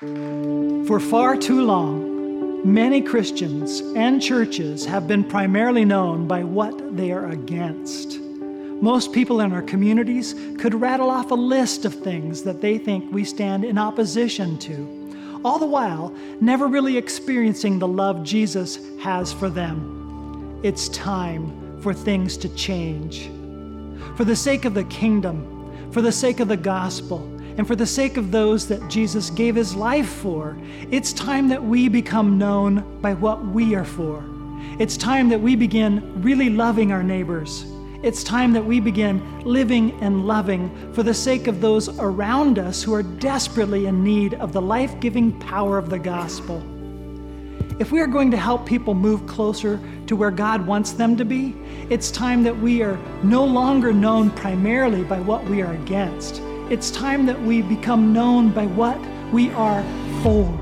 For far too long, many Christians and churches have been primarily known by what they are against. Most people in our communities could rattle off a list of things that they think we stand in opposition to, all the while never really experiencing the love Jesus has for them. It's time for things to change. For the sake of the kingdom, for the sake of the gospel, and for the sake of those that Jesus gave his life for, it's time that we become known by what we are for. It's time that we begin really loving our neighbors. It's time that we begin living and loving for the sake of those around us who are desperately in need of the life giving power of the gospel. If we are going to help people move closer to where God wants them to be, it's time that we are no longer known primarily by what we are against it's time that we become known by what we are for.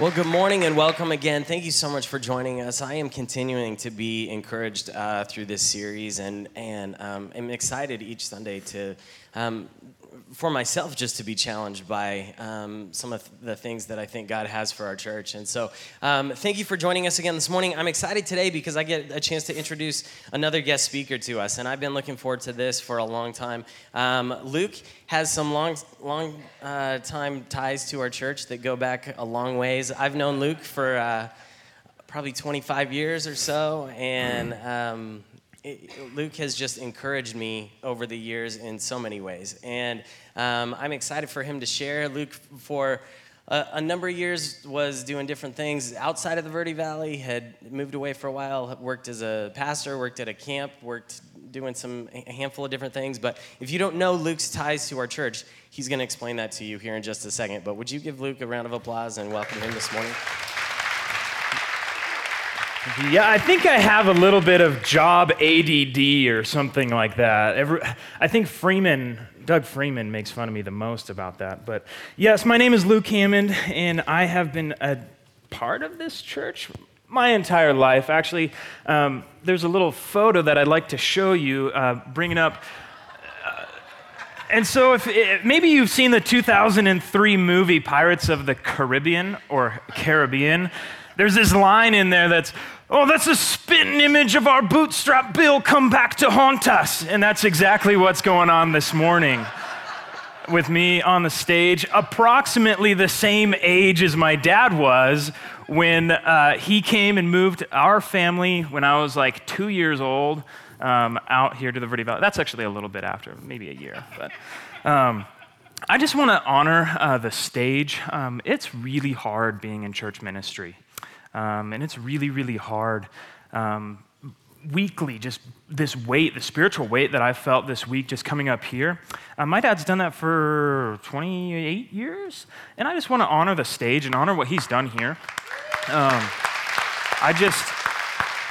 Well, good morning and welcome again. Thank you so much for joining us. I am continuing to be encouraged uh, through this series, and and um, I'm excited each Sunday to um, for myself just to be challenged by um, some of the things that I think God has for our church. And so, um, thank you for joining us again this morning. I'm excited today because I get a chance to introduce another guest speaker to us, and I've been looking forward to this for a long time. Um, Luke has some long, long uh, time ties to our church that go back a long ways. I've known Luke for uh, probably 25 years or so, and um, Luke has just encouraged me over the years in so many ways. And um, I'm excited for him to share. Luke, for a, a, number of years, was doing different things outside of the Verde Valley, had moved away for a while, worked as a pastor, worked at a camp, worked doing some a handful of different things. But if you don't know Luke's ties to our church, he's going to explain that to you here in just a second. But would you give Luke a round of applause and welcome him this morning? Yeah, I think I have a little bit of job ADD or something like that. Every, I think Freeman, Doug Freeman, makes fun of me the most about that. But yes, my name is Luke Hammond, and I have been a part of this church my entire life. Actually, um, there's a little photo that I'd like to show you, uh, bringing up. And so, if, if maybe you've seen the 2003 movie Pirates of the Caribbean or Caribbean, there's this line in there that's, oh, that's a spitting image of our bootstrap Bill come back to haunt us. And that's exactly what's going on this morning with me on the stage, approximately the same age as my dad was when uh, he came and moved our family when I was like two years old um, out here to the Verde Valley. That's actually a little bit after, maybe a year. But um, I just want to honor uh, the stage. Um, it's really hard being in church ministry. Um, and it's really, really hard. Um, weekly, just this weight, the spiritual weight that I felt this week just coming up here. Uh, my dad's done that for 28 years, and I just want to honor the stage and honor what he's done here. Um, I just,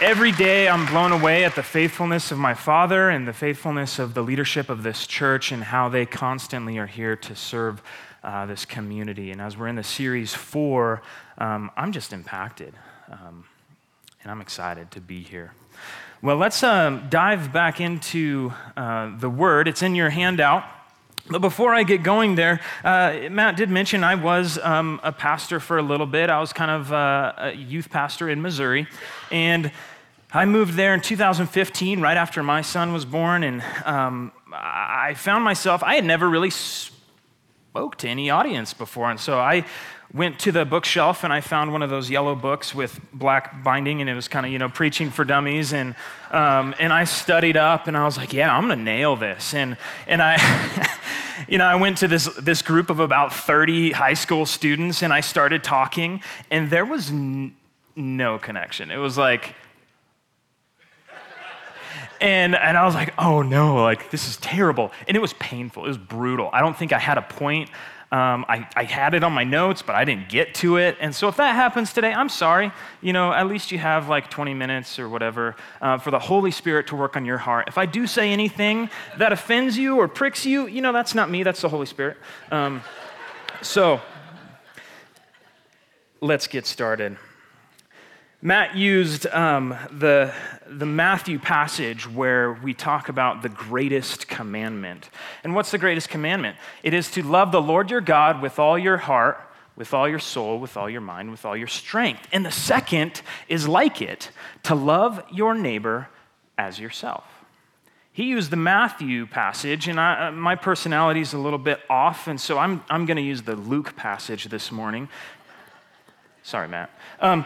every day I'm blown away at the faithfulness of my father and the faithfulness of the leadership of this church and how they constantly are here to serve uh, this community. And as we're in the series For, um, I'm just impacted. Um, and I'm excited to be here. Well, let's uh, dive back into uh, the word. It's in your handout. But before I get going there, uh, Matt did mention I was um, a pastor for a little bit. I was kind of uh, a youth pastor in Missouri. And I moved there in 2015, right after my son was born. And um, I found myself, I had never really spoke to any audience before. And so I went to the bookshelf and I found one of those yellow books with black binding, and it was kind of, you know, preaching for dummies. And, um, and I studied up and I was like, yeah, I'm going to nail this. And, and I, you know, I went to this, this group of about 30 high school students and I started talking, and there was n- no connection. It was like, and, and I was like, oh no, like this is terrible. And it was painful, it was brutal. I don't think I had a point. Um, I, I had it on my notes, but I didn't get to it. And so if that happens today, I'm sorry. You know, at least you have like 20 minutes or whatever uh, for the Holy Spirit to work on your heart. If I do say anything that offends you or pricks you, you know, that's not me, that's the Holy Spirit. Um, so let's get started. Matt used um, the, the Matthew passage where we talk about the greatest commandment. And what's the greatest commandment? It is to love the Lord your God with all your heart, with all your soul, with all your mind, with all your strength. And the second is like it to love your neighbor as yourself. He used the Matthew passage, and I, uh, my personality is a little bit off, and so I'm, I'm going to use the Luke passage this morning. Sorry, Matt. Um,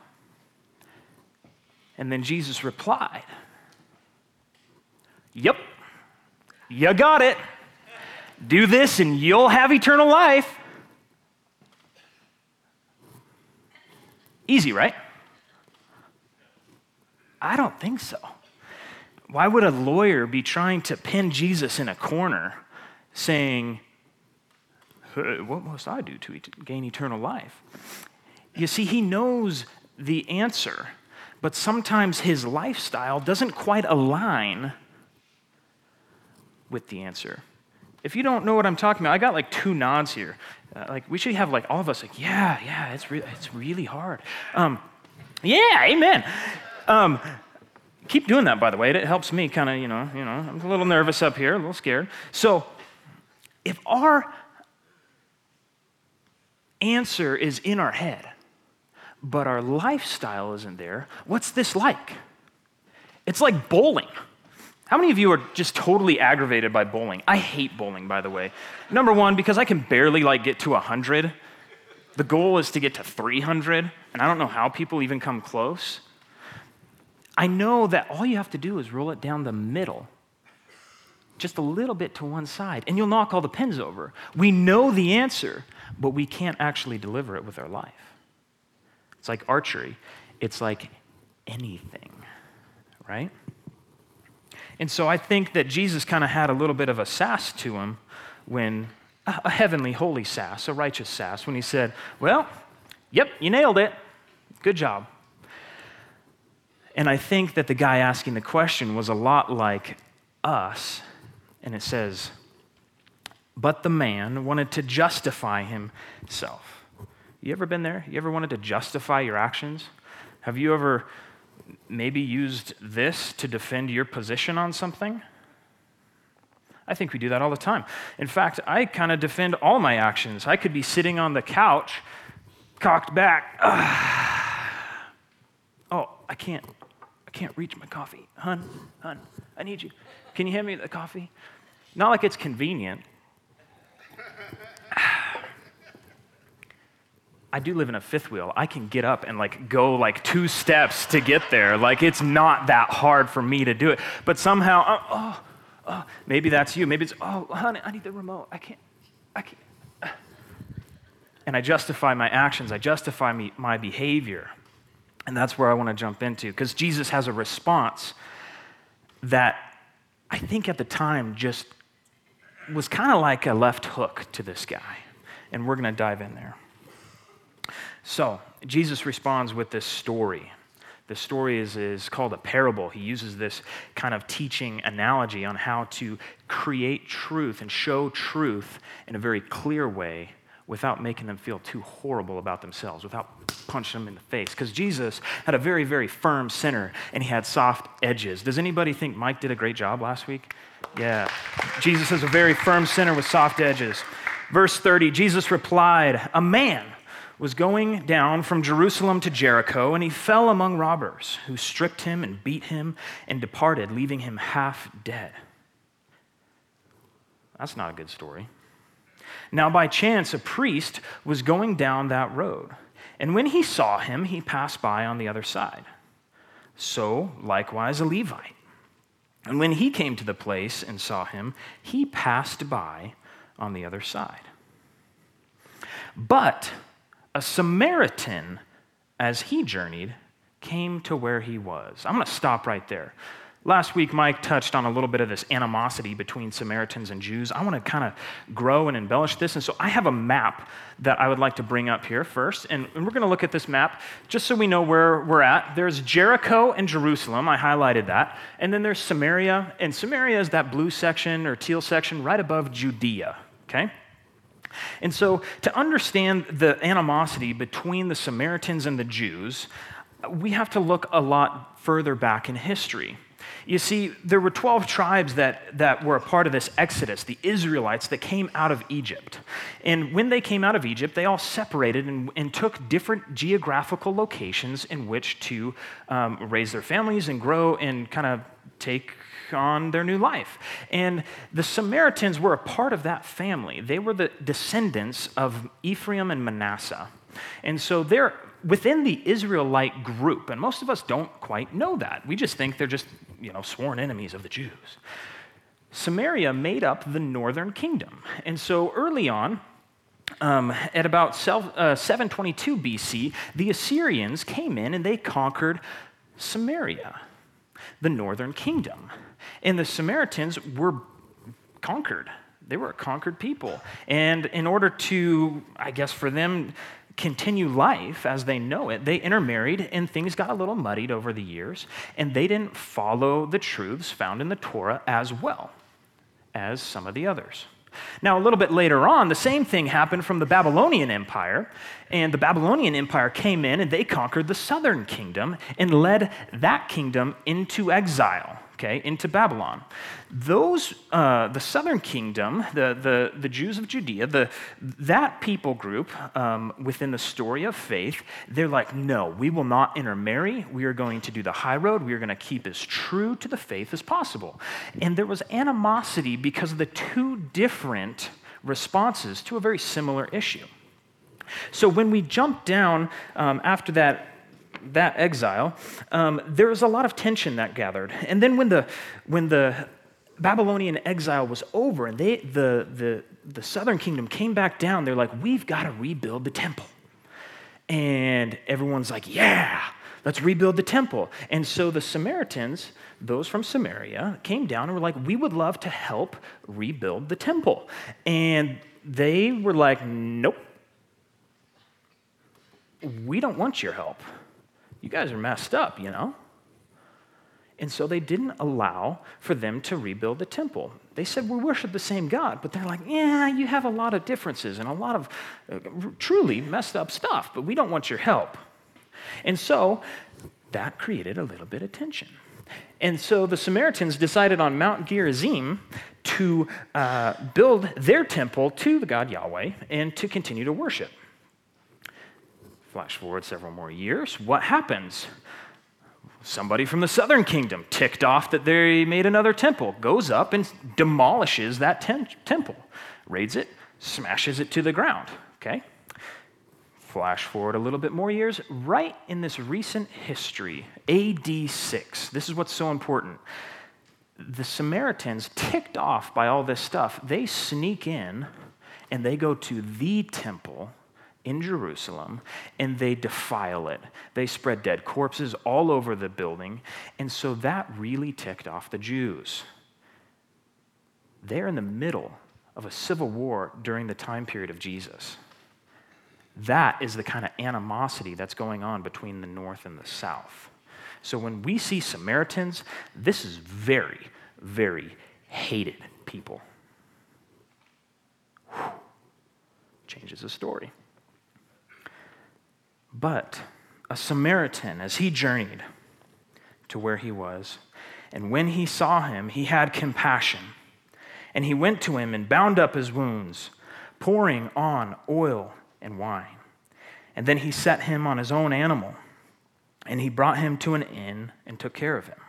And then Jesus replied, Yep, you got it. Do this and you'll have eternal life. Easy, right? I don't think so. Why would a lawyer be trying to pin Jesus in a corner saying, What must I do to gain eternal life? You see, he knows the answer but sometimes his lifestyle doesn't quite align with the answer. If you don't know what I'm talking about, I got like two nods here. Uh, like we should have like all of us like, yeah, yeah, it's re- it's really hard. Um, yeah, amen. Um, keep doing that, by the way. It helps me kind of, you know, you know, I'm a little nervous up here, a little scared. So, if our answer is in our head, but our lifestyle isn't there, what's this like? It's like bowling. How many of you are just totally aggravated by bowling? I hate bowling, by the way. Number one, because I can barely like get to 100. The goal is to get to 300, and I don't know how people even come close. I know that all you have to do is roll it down the middle, just a little bit to one side, and you'll knock all the pins over. We know the answer, but we can't actually deliver it with our life. It's like archery, it's like anything, right? And so I think that Jesus kind of had a little bit of a sass to him when, a heavenly, holy sass, a righteous sass, when he said, Well, yep, you nailed it. Good job. And I think that the guy asking the question was a lot like us. And it says, But the man wanted to justify himself. You ever been there? You ever wanted to justify your actions? Have you ever maybe used this to defend your position on something? I think we do that all the time. In fact, I kind of defend all my actions. I could be sitting on the couch, cocked back. Oh, I can't. I can't reach my coffee. Hun, hun, I need you. Can you hand me the coffee? Not like it's convenient. I do live in a fifth wheel. I can get up and like go like two steps to get there. Like it's not that hard for me to do it. But somehow, oh, oh, oh maybe that's you. Maybe it's, oh, honey, I need the remote. I can't, I can't. And I justify my actions. I justify me, my behavior. And that's where I want to jump into because Jesus has a response that I think at the time just was kind of like a left hook to this guy. And we're going to dive in there. So, Jesus responds with this story. The story is, is called a parable. He uses this kind of teaching analogy on how to create truth and show truth in a very clear way without making them feel too horrible about themselves, without punching them in the face. Because Jesus had a very, very firm center and he had soft edges. Does anybody think Mike did a great job last week? Yeah. Jesus has a very firm center with soft edges. Verse 30 Jesus replied, A man was going down from Jerusalem to Jericho, and he fell among robbers, who stripped him and beat him and departed, leaving him half dead. That's not a good story. Now, by chance, a priest was going down that road, and when he saw him, he passed by on the other side. So, likewise, a Levite. And when he came to the place and saw him, he passed by on the other side. But a Samaritan, as he journeyed, came to where he was. I'm going to stop right there. Last week, Mike touched on a little bit of this animosity between Samaritans and Jews. I want to kind of grow and embellish this. And so I have a map that I would like to bring up here first. And, we're going to look at this map just so we know where we're at. There's Jericho and Jerusalem. I highlighted that. And then there's Samaria. And Samaria is that blue section or teal section right above Judea. Okay? And so, to understand the animosity between the Samaritans and the Jews, we have to look a lot further back in history. You see, there were 12 tribes that, that were a part of this exodus, the Israelites that came out of Egypt. And when they came out of Egypt, they all separated and, and took different geographical locations in which to um, raise their families and grow and kind of take on their new life. And the Samaritans were a part of that family. They were the descendants of Ephraim and Manasseh. And so they're within the Israelite group, and most of us don't quite know that. We just think they're just, you know, sworn enemies of the Jews. Samaria made up the northern kingdom. And so early on, um, at about 722 uh, BC, the Assyrians came in and they conquered Samaria, the northern kingdom. And the Samaritans were conquered. They were a conquered people. And in order to, I guess, for them continue life as they know it, they intermarried and things got a little muddied over the years, and they didn't follow the truths found in the Torah as well as some of the others. Now, a little bit later on, the same thing happened from the Babylonian Empire, and the Babylonian Empire came in and they conquered the southern kingdom and led that kingdom into exile okay, into Babylon. Those, uh, the southern kingdom, the, the, the Jews of Judea, the, that people group um, within the story of faith, they're like, no, we will not intermarry. We are going to do the high road. We are going to keep as true to the faith as possible. And there was animosity because of the two different responses to a very similar issue. So when we jump down um, after that that exile, um, there was a lot of tension that gathered. And then when the, when the Babylonian exile was over and they, the, the, the southern kingdom came back down, they're like, we've got to rebuild the temple. And everyone's like, yeah, let's rebuild the temple. And so the Samaritans, those from Samaria, came down and were like, we would love to help rebuild the temple. And they were like, nope, we don't want your help you guys are messed up, you know? And so they didn't allow for them to rebuild the temple. They said, We worship the same God, but they're like, Yeah, you have a lot of differences and a lot of uh, truly messed up stuff, but we don't want your help. And so that created a little bit of tension. And so the Samaritans decided on Mount Gerizim to uh, build their temple to the God Yahweh and to continue to worship. Flash forward several more years. What happens? Somebody from the southern kingdom, ticked off that they made another temple, goes up and demolishes that ten- temple, raids it, smashes it to the ground. Okay? Flash forward a little bit more years, right in this recent history, AD 6. This is what's so important. The Samaritans, ticked off by all this stuff, they sneak in and they go to the temple in Jerusalem and they defile it. They spread dead corpses all over the building. And so that really ticked off the Jews. They're in the middle of a civil war during the time period of Jesus. That is the kind of animosity that's going on between the north and the south. So when we see Samaritans, this is very, very hated people. Whew. Changes the story. But a Samaritan, as he journeyed to where he was, and when he saw him, he had compassion. And he went to him and bound up his wounds, pouring on oil and wine. And then he set him on his own animal, and he brought him to an inn and took care of him.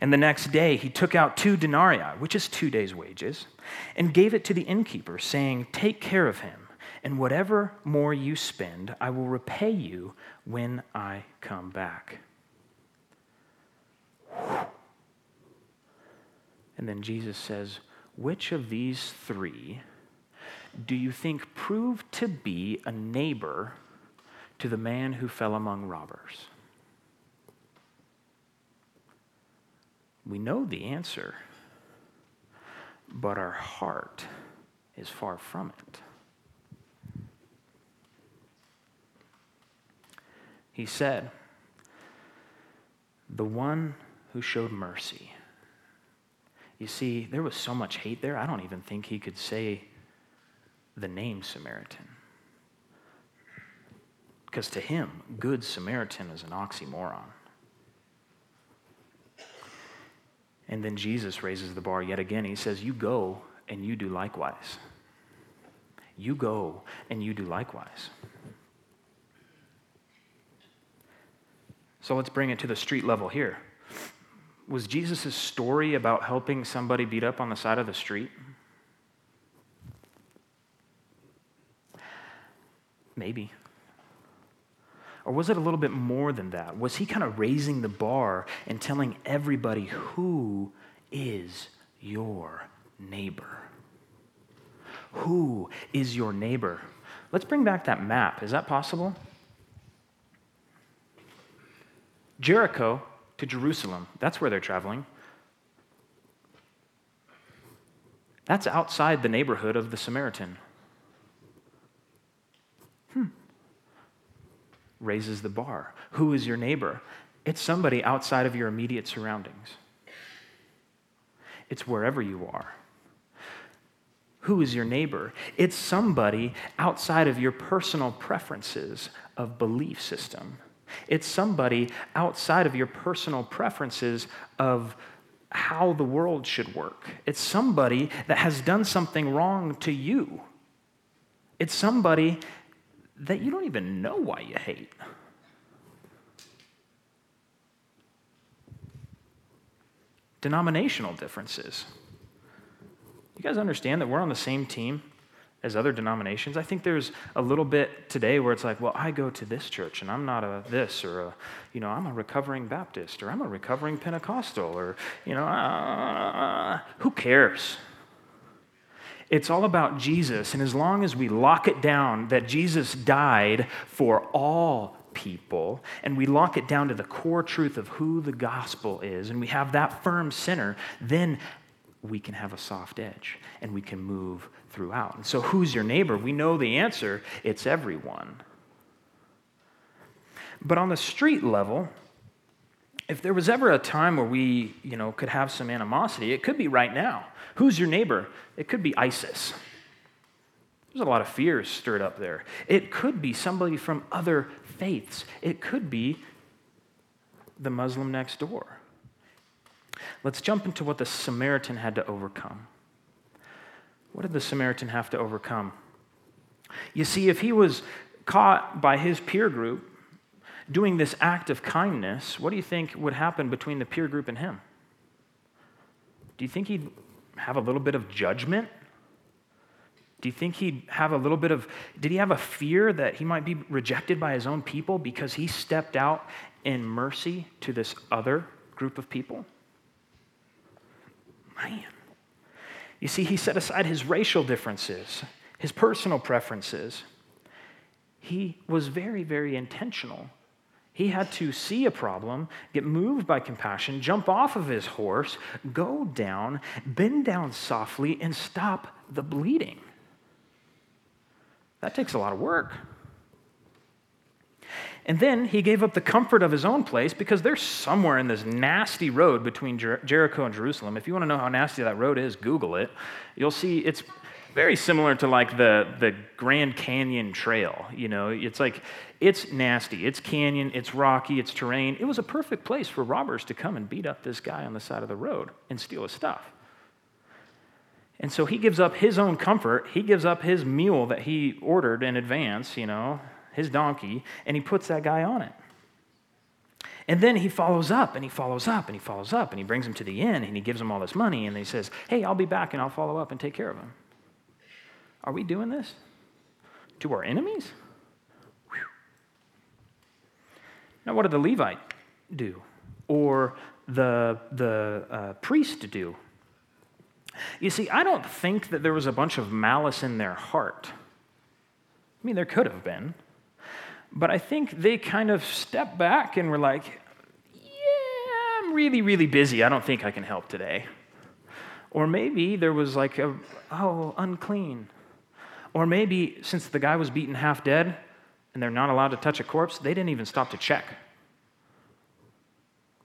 And the next day he took out two denarii, which is two days' wages, and gave it to the innkeeper, saying, Take care of him and whatever more you spend, I will repay you when I come back. And then Jesus says, Which of these three do you think proved to be a neighbor to the man who fell among robbers? We know the answer, but our heart is far from it. He said, The one who showed mercy. You see, there was so much hate there, I don't even think he could say the name Samaritan. Because to him, good Samaritan is an oxymoron. And then Jesus raises the bar yet again. He says, You go and you do likewise. You go and you do likewise. So let's bring it to the street level here. Was Jesus' story about helping somebody beat up on the side of the street? Maybe. Or was it a little bit more than that? Was he kind of raising the bar and telling everybody who is your neighbor? Who is your neighbor? Let's bring back that map. Is that possible? Jericho to Jerusalem, that's where they're traveling. That's outside the neighborhood of the Samaritan. Hmm. Raises the bar. Who is your neighbor? It's somebody outside of your immediate surroundings. It's wherever you are. Who is your neighbor? It's somebody outside of your personal preferences of belief system. It's somebody outside of your personal preferences of how the world should work. It's somebody that has done something wrong to you. It's somebody that you don't even know why you hate. Denominational differences. You guys understand that we're on the same team? As other denominations. I think there's a little bit today where it's like, well, I go to this church and I'm not a this or a, you know, I'm a recovering Baptist or I'm a recovering Pentecostal or, you know, uh, who cares? It's all about Jesus. And as long as we lock it down that Jesus died for all people and we lock it down to the core truth of who the gospel is and we have that firm center, then we can have a soft edge and we can move throughout. And so, who's your neighbor? We know the answer it's everyone. But on the street level, if there was ever a time where we, you know, could have some animosity, it could be right now. Who's your neighbor? It could be ISIS. There's a lot of fears stirred up there. It could be somebody from other faiths. It could be the Muslim next door. Let's jump into what the Samaritan had to overcome. What did the Samaritan have to overcome? You see, if he was caught by his peer group doing this act of kindness, what do you think would happen between the peer group and him? Do you think he'd have a little bit of judgment? Do you think he'd have a little bit of, did he have a fear that he might be rejected by his own people because he stepped out in mercy to this other group of people? Man. You see, he set aside his racial differences, his personal preferences. He was very, very intentional. He had to see a problem, get moved by compassion, jump off of his horse, go down, bend down softly, and stop the bleeding. That takes a lot of work. And then he gave up the comfort of his own place because they're somewhere in this nasty road between Jer- Jericho and Jerusalem. If you want to know how nasty that road is, Google it. You'll see it's very similar to like the, the Grand Canyon Trail. You know, it's like, it's nasty. It's canyon, it's rocky, it's terrain. It was a perfect place for robbers to come and beat up this guy on the side of the road and steal his stuff. And so he gives up his own comfort. He gives up his meal that he ordered in advance, you know, his donkey, and he puts that guy on it. And then he follows up and he follows up and he follows up and he brings him to the inn and he gives him all this money and he says, Hey, I'll be back and I'll follow up and take care of him. Are we doing this to our enemies? Whew. Now, what did the Levite do? Or the, the uh, priest do? You see, I don't think that there was a bunch of malice in their heart. I mean, there could have been. But I think they kind of stepped back and were like, yeah, I'm really, really busy. I don't think I can help today. Or maybe there was like a, oh, unclean. Or maybe since the guy was beaten half dead and they're not allowed to touch a corpse, they didn't even stop to check.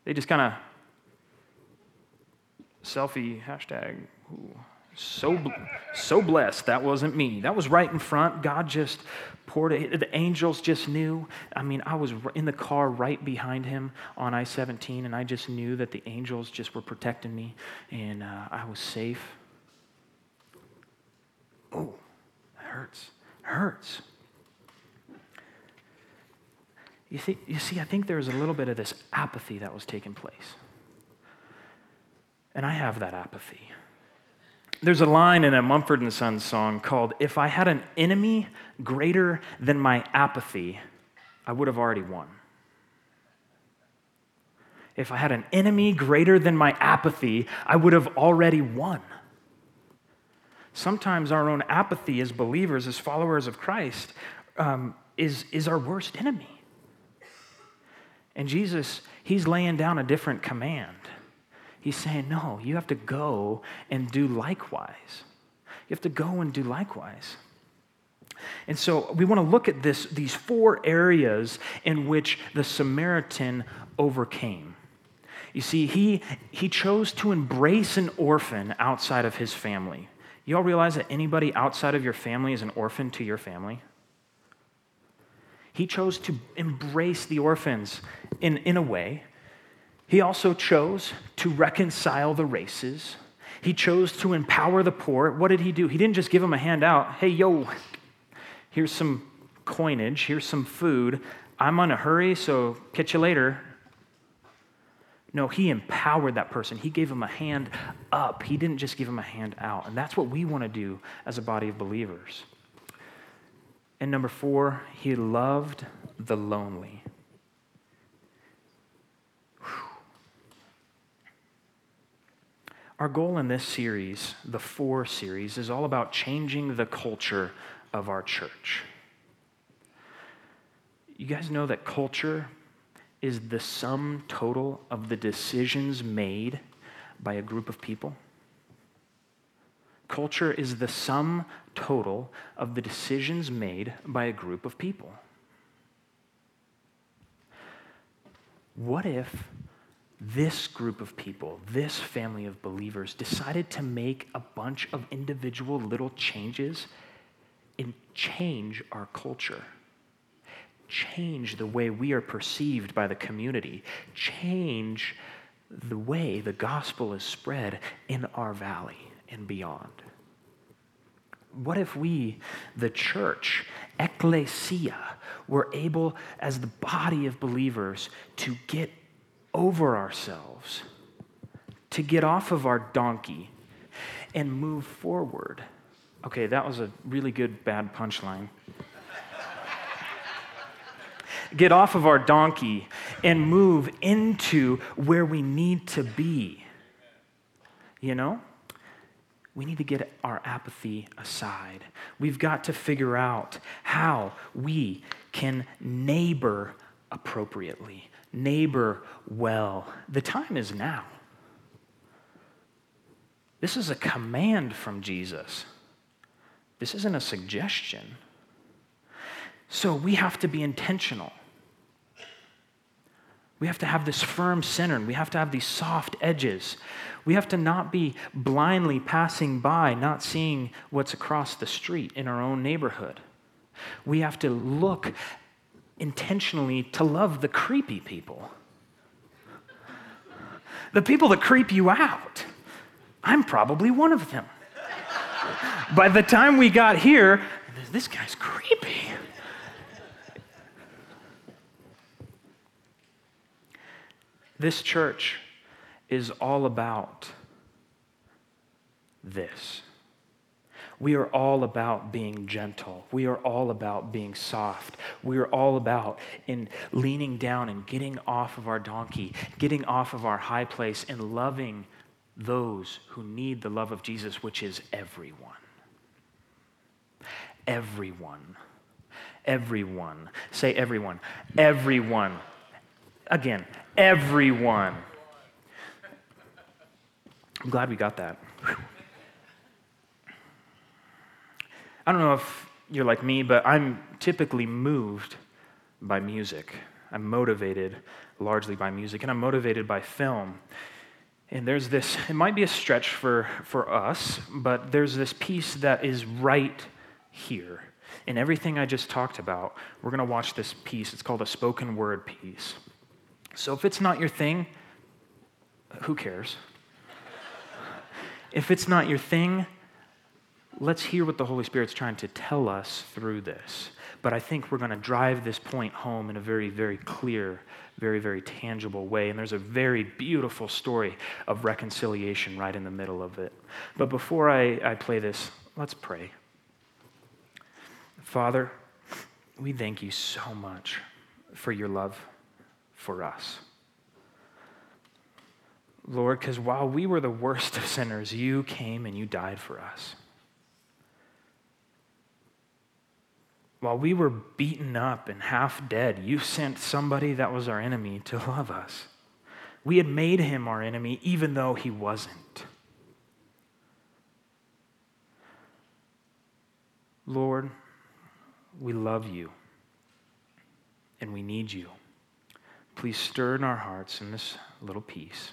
They just kind of selfie hashtag. Ooh, so, so blessed. That wasn't me. That was right in front. God just poured it. The angels just knew. I mean, I was in the car right behind him on I 17, and I just knew that the angels just were protecting me, and uh, I was safe. Oh, that hurts. It hurts. You see, you see, I think there was a little bit of this apathy that was taking place. And I have that apathy. There's a line in a Mumford and Sons song called If I had an enemy greater than my apathy, I would have already won. If I had an enemy greater than my apathy, I would have already won. Sometimes our own apathy as believers, as followers of Christ, um, is, is our worst enemy. And Jesus, he's laying down a different command. He's saying, no, you have to go and do likewise. You have to go and do likewise. And so we want to look at this, these four areas in which the Samaritan overcame. You see, he, he chose to embrace an orphan outside of his family. You all realize that anybody outside of your family is an orphan to your family? He chose to embrace the orphans in, in a way he also chose to reconcile the races. He chose to empower the poor. What did he do? He didn't just give them a handout. Hey, yo, here's some coinage, here's some food. I'm on a hurry, so catch you later. No, he empowered that person. He gave him a hand up. He didn't just give him a hand out. And that's what we want to do as a body of believers. And number four, he loved the lonely. Our goal in this series, the For series, is all about changing the culture of our church. You guys know that culture is the sum total of the decisions made by a group of people? Culture is the sum total of the decisions made by a group of people. What if this group of people, this family of believers, decided to make a bunch of individual little changes and change our culture, change the way we are perceived by the community, change the way the gospel is spread in our valley and beyond. What if we, the church, ecclesia, were able, as the body of believers, to get over ourselves, to get off of our donkey and move forward. Okay, that was a really good bad punchline. get off of our donkey and move into where we need to be. You know? We need to get our apathy aside. We've got to figure out how we can neighbor appropriately neighbor well. The time is now. This is a command from Jesus. This isn't a suggestion. So we have to be intentional. We have to have this firm center and we have to have these soft edges. We have to not be blindly passing by, not seeing what's across the street in our own neighborhood. We have to look intentionally to love the creepy people. The people that creep you out. I'm probably one of them. By the time we got here, this guy's creepy. This church is all about this. We are all about being gentle. We are all about being soft. We are all about in leaning down and getting off of our donkey, getting off of our high place and loving those who need the love of Jesus, which is everyone. Everyone. Everyone. Say everyone. Everyone. Again, everyone. I'm glad we got that. I don't know if you're like me, but I'm typically moved by music. I'm motivated largely by music, and I'm motivated by film. And there's this, it might be a stretch for, for us, but there's this piece that is right here. In everything I just talked about, we're going to watch this piece. It's called a spoken word piece. So if it's not your thing, who cares? if it's not your thing, let's hear what the Holy Spirit's trying to tell us through this. But I think we're going to drive this point home in a very, very clear, very, very tangible way. And there's a very beautiful story of reconciliation right in the middle of it. But before I, I play this, let's pray. Father, we thank you so much for your love for us. Lord, because while we were the worst of sinners, you came and you died for us. While we were beaten up and half dead, you sent somebody that was our enemy to love us. We had made him our enemy, even though he wasn't. Lord, we love you and we need you. Please stir in our hearts in this little piece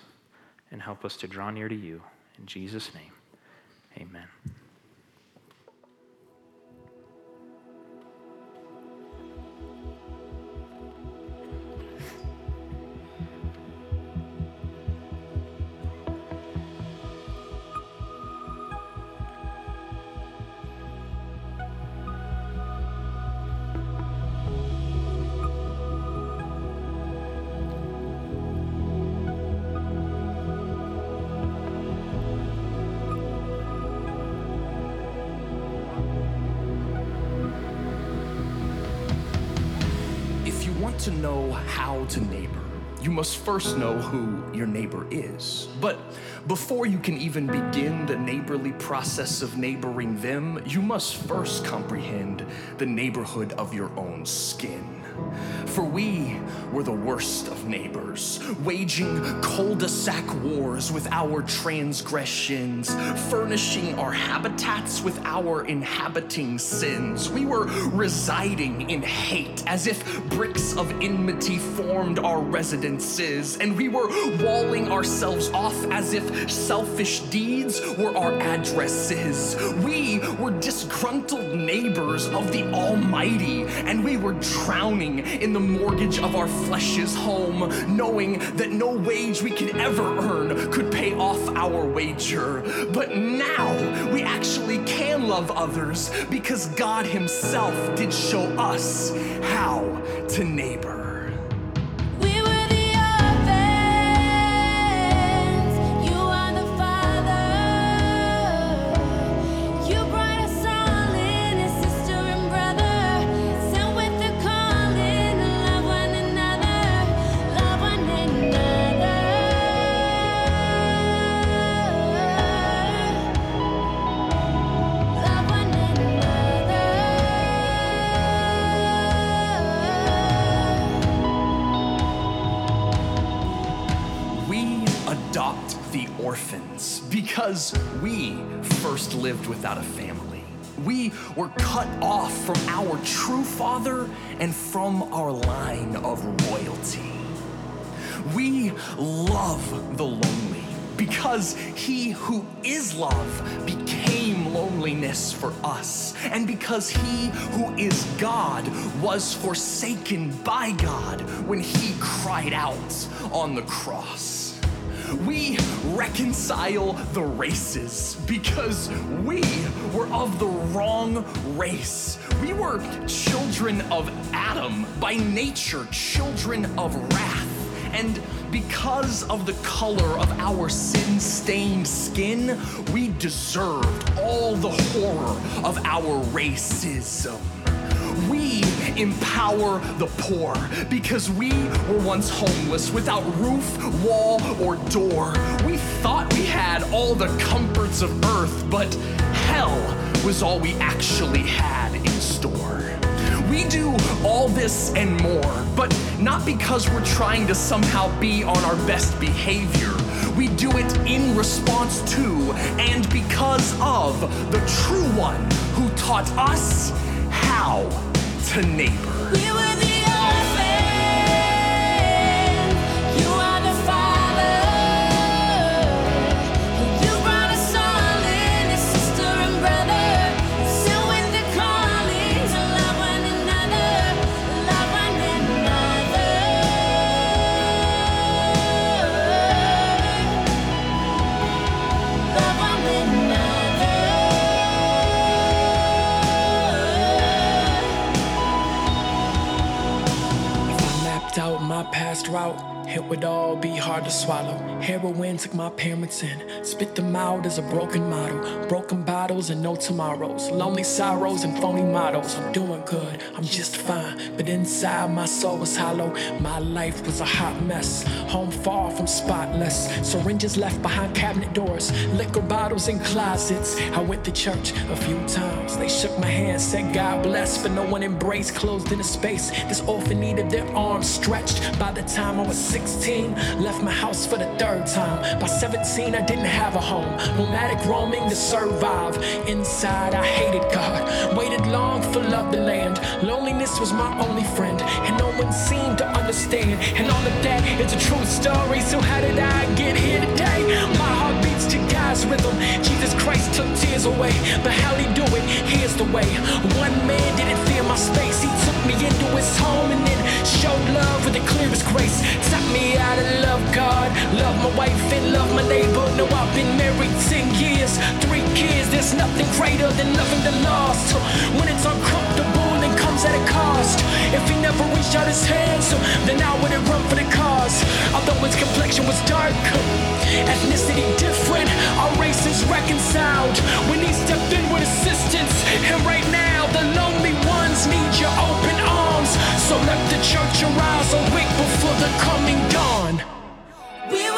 and help us to draw near to you. In Jesus' name, amen. Must first know who your neighbor is. But before you can even begin the neighborly process of neighboring them, you must first comprehend the neighborhood of your own skin. For we were the worst of neighbors, waging cul de sac wars with our transgressions, furnishing our habitats with our inhabiting sins. We were residing in hate as if bricks of enmity formed our residences, and we were walling ourselves off as if selfish deeds were our addresses. We were disgruntled neighbors of the Almighty, and we were drowning in the mortgage of our flesh's home, knowing that no wage we could ever earn could pay off our wager. But now we actually can love others because God Himself did show us how to neighbor. Because we first lived without a family. We were cut off from our true father and from our line of royalty. We love the lonely because he who is love became loneliness for us, and because he who is God was forsaken by God when he cried out on the cross. We reconcile the races because we were of the wrong race. We were children of Adam, by nature, children of wrath. And because of the color of our sin stained skin, we deserved all the horror of our racism. We empower the poor because we were once homeless without roof, wall, or door. We thought we had all the comforts of earth, but hell was all we actually had in store. We do all this and more, but not because we're trying to somehow be on our best behavior. We do it in response to and because of the true one who taught us how to neighbor. My past route, it would all be hard to swallow. Heroin took my parents in, spit them out as a broken model. Broken bottles and no tomorrows, lonely sorrows and phony models. I'm doing good, I'm just fine, but inside my soul was hollow. My life was a hot mess, home far from spotless. Syringes left behind cabinet doors, liquor bottles in closets. I went to church a few times. They shook my hand, said God bless, but no one embraced, closed in a space. This orphan needed their arms stretched. By the time I was 16, left my house for the third time. By 17, I didn't have a home. Nomadic roaming to survive. Inside, I hated God. Waited long for love to land. Loneliness was my only friend, and no one seemed to understand. And all of that is a true story. So how did I get here today? My heart beats to God's rhythm. Jesus Christ took tears away, but how'd he do it? Here's the way. One man didn't fear my space. He took me into his home and then showed love with the clearest grace. Taught me how to love God, love my wife and love my neighbor. No, I've been married 10 years, three kids. There's nothing greater than loving the lost. When it's uncomfortable comes at a cost. If he never reached out his hand, so then I wouldn't run for the cause. Although his complexion was dark, ethnicity different, our races reconciled. When he stepped in with assistance, and right now the lonely ones need your open arms. So let the church arise awake before the coming dawn. We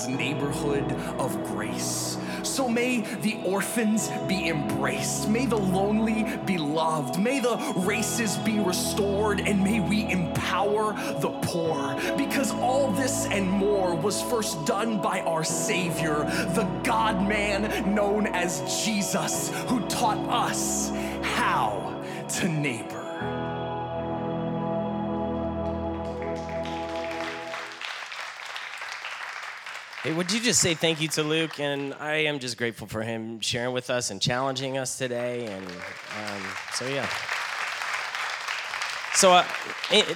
God's neighborhood of grace. So may the orphans be embraced, may the lonely be loved, may the races be restored, and may we empower the poor. Because all this and more was first done by our Savior, the God man known as Jesus, who taught us how to neighbor. Hey, would you just say thank you to Luke? And I am just grateful for him sharing with us and challenging us today. And um, so, yeah. So, uh,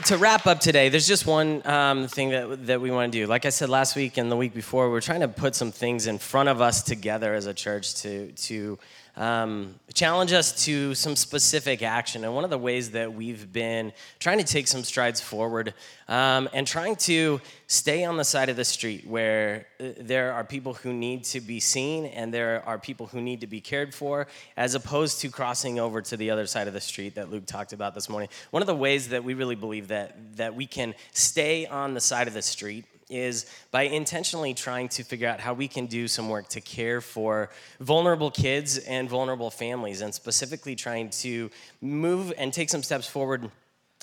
to wrap up today, there's just one um, thing that, that we want to do. Like I said last week and the week before, we're trying to put some things in front of us together as a church to, to um, challenge us to some specific action. And one of the ways that we've been trying to take some strides forward um, and trying to stay on the side of the street where uh, there are people who need to be seen and there are people who need to be cared for, as opposed to crossing over to the other side of the street that Luke talked about this morning. One of the ways that we really believe that, that we can stay on the side of the street is by intentionally trying to figure out how we can do some work to care for vulnerable kids and vulnerable families, and specifically trying to move and take some steps forward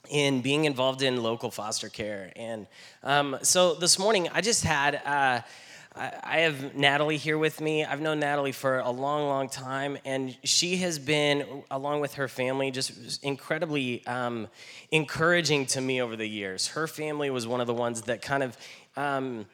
in being involved in local foster care. And um, so this morning, I just had. Uh, I have Natalie here with me. I've known Natalie for a long, long time, and she has been, along with her family, just incredibly um, encouraging to me over the years. Her family was one of the ones that kind of um,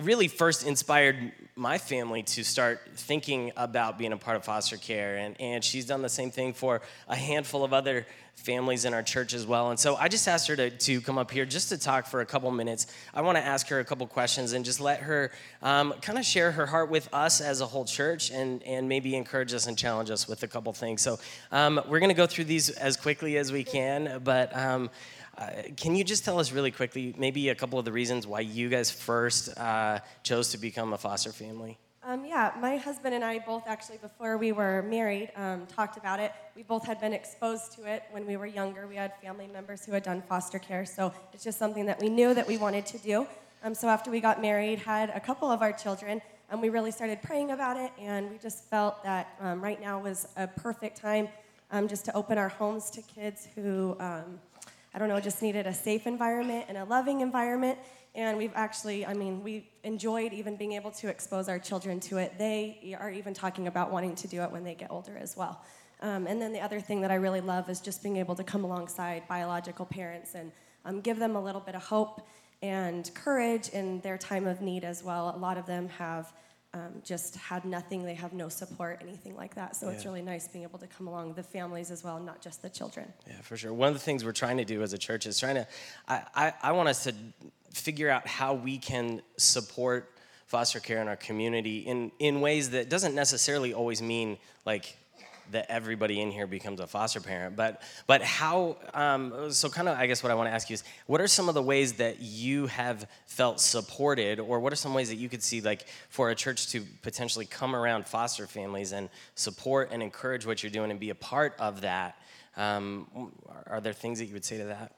really first inspired my family to start thinking about being a part of foster care. And, and she's done the same thing for a handful of other families in our church as well. And so I just asked her to, to come up here just to talk for a couple minutes. I want to ask her a couple questions and just let her um, kind of share her heart with us as a whole church and, and maybe encourage us and challenge us with a couple things. So um, we're going to go through these as quickly as we can, but. Um, uh, can you just tell us really quickly, maybe a couple of the reasons why you guys first uh, chose to become a foster family? Um, yeah, my husband and I both actually, before we were married, um, talked about it. We both had been exposed to it when we were younger. We had family members who had done foster care, so it's just something that we knew that we wanted to do. Um, so after we got married, had a couple of our children, and we really started praying about it, and we just felt that um, right now was a perfect time um, just to open our homes to kids who, um, I don't know, just needed a safe environment and a loving environment. And we've actually, I mean, we enjoyed even being able to expose our children to it. They are even talking about wanting to do it when they get older as well. Um, and then the other thing that I really love is just being able to come alongside biological parents and um, give them a little bit of hope and courage in their time of need as well. A lot of them have um, just had nothing, they have no support, anything like that. So it's really nice being able to come along the families as well, not just the children. Yeah, for sure. One of the things we're trying to do as a church is trying to, I, I, I want us to figure out how we can support foster care in our community in, in ways that doesn't necessarily always mean like that everybody in here becomes a foster parent, but but how? Um, so kind of, I guess what I want to ask you is, what are some of the ways that you have felt supported, or what are some ways that you could see like for a church to potentially come around foster families and support and encourage what you're doing and be a part of that? Um, are there things that you would say to that?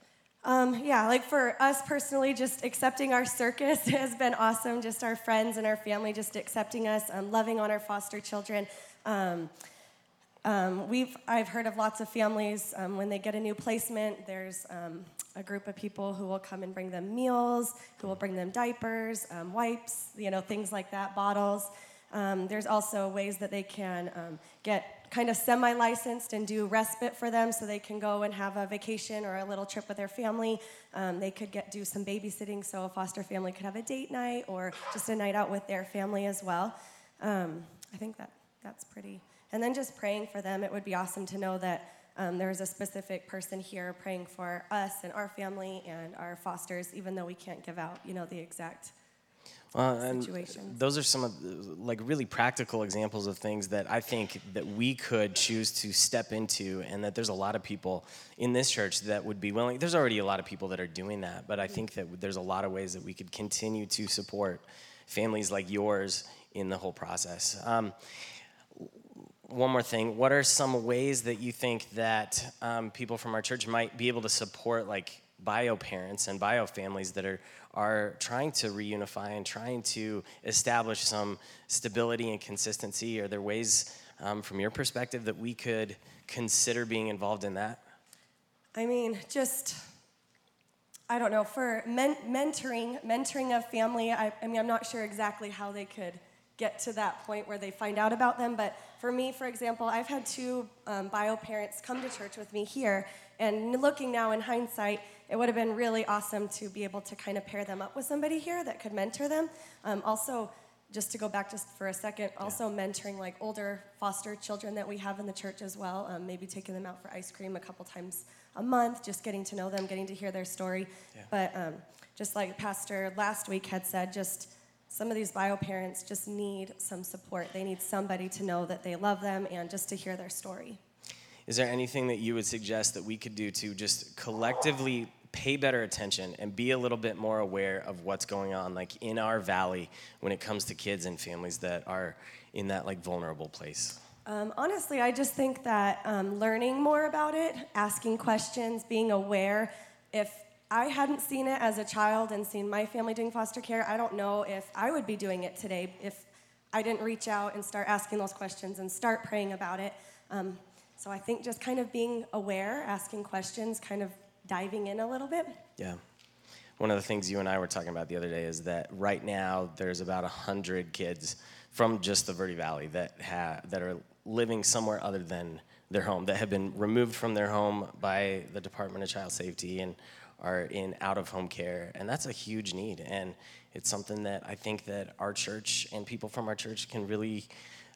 Um, yeah, like for us personally, just accepting our circus has been awesome. Just our friends and our family just accepting us, um, loving on our foster children. Um, um, we've, I've heard of lots of families um, when they get a new placement, there's um, a group of people who will come and bring them meals, who will bring them diapers, wipes, you know, things like that, bottles. There's also ways that they can get kind of semi licensed and do respite for them so they can go and have a vacation or a little trip with their family. Um, they could get do some babysitting so a foster family could have a date night or just a night out with their family as well. Um, I think that that's pretty. And then just praying for them. It would be awesome to know that um, there's a specific person here praying for us and our family and our fosters, even though we can't give out, you know, the exact Well, and situations. those are some of the, like really practical examples of things that I think that we could choose to step into, and that there's a lot of people in this church that would be willing. There's already a lot of people that are doing that, but I think that there's a lot of ways that we could continue to support families like yours in the whole process. Um, one more thing what are some ways that you think that um, people from our church might be able to support like bio parents and bio families that are are trying to reunify and trying to establish some stability and consistency are there ways um, from your perspective that we could consider being involved in that I mean, just I don't know for men- mentoring, mentoring of family. I, I mean, I'm not sure exactly how they could get to that point where they find out about them. But for me, for example, I've had two um, bio parents come to church with me here, and looking now in hindsight, it would have been really awesome to be able to kind of pair them up with somebody here that could mentor them. Um, also. Just to go back just for a second, also mentoring like older foster children that we have in the church as well. Um, maybe taking them out for ice cream a couple times a month, just getting to know them, getting to hear their story. But um, just like Pastor last week had said, just some of these bio parents just need some support. They need somebody to know that they love them and just to hear their story. Is there anything that you would suggest that we could do to just collectively pay better attention and be a little bit more aware of what's going on like in our valley when it comes to kids and families that are in that like vulnerable place? Um, honestly, I just think that um, learning more about it, asking questions, being aware. If I hadn't seen it as a child and seen my family doing foster care, I don't know if I would be doing it today if I didn't reach out and start asking those questions and start praying about it. Um, so I think just kind of being aware, asking questions, kind of diving in a little bit. Yeah. One of the things you and I were talking about the other day is that right now there's about 100 kids from just the Verde Valley that, ha- that are living somewhere other than their home, that have been removed from their home by the Department of Child Safety and are in out of home care. And that's a huge need. And it's something that I think that our church and people from our church can really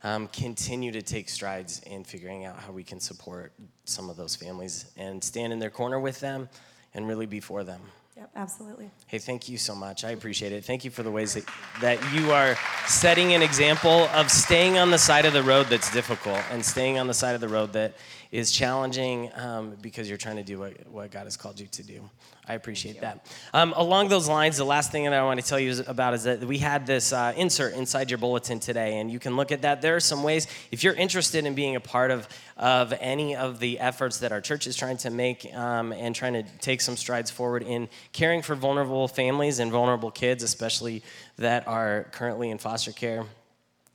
um, continue to take strides in figuring out how we can support some of those families and stand in their corner with them and really be for them. Yep, absolutely. Hey, thank you so much. I appreciate it. Thank you for the ways that, that you are setting an example of staying on the side of the road that's difficult and staying on the side of the road that is challenging um, because you're trying to do what, what God has called you to do. I appreciate that. Um, along those lines, the last thing that I want to tell you is- about is that we had this uh, insert inside your bulletin today, and you can look at that. There are some ways, if you're interested in being a part of, of any of the efforts that our church is trying to make um, and trying to take some strides forward in caring for vulnerable families and vulnerable kids, especially that are currently in foster care.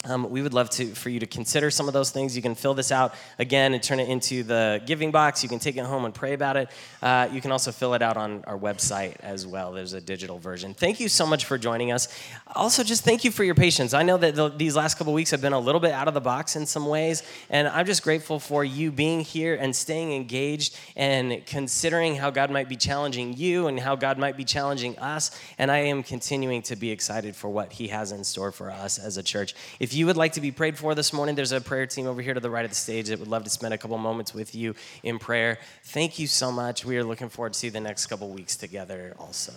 Um, we would love to for you to consider some of those things. You can fill this out again and turn it into the giving box. You can take it home and pray about it. Uh, you can also fill it out on our website as well. There's a digital version. Thank you so much for joining us. Also, just thank you for your patience. I know that the, these last couple weeks have been a little bit out of the box in some ways, and I'm just grateful for you being here and staying engaged and considering how God might be challenging you and how God might be challenging us. And I am continuing to be excited for what He has in store for us as a church. If you would like to be prayed for this morning, there's a prayer team over here to the right of the stage that would love to spend a couple moments with you in prayer. Thank you so much. We are looking forward to the next couple weeks together also.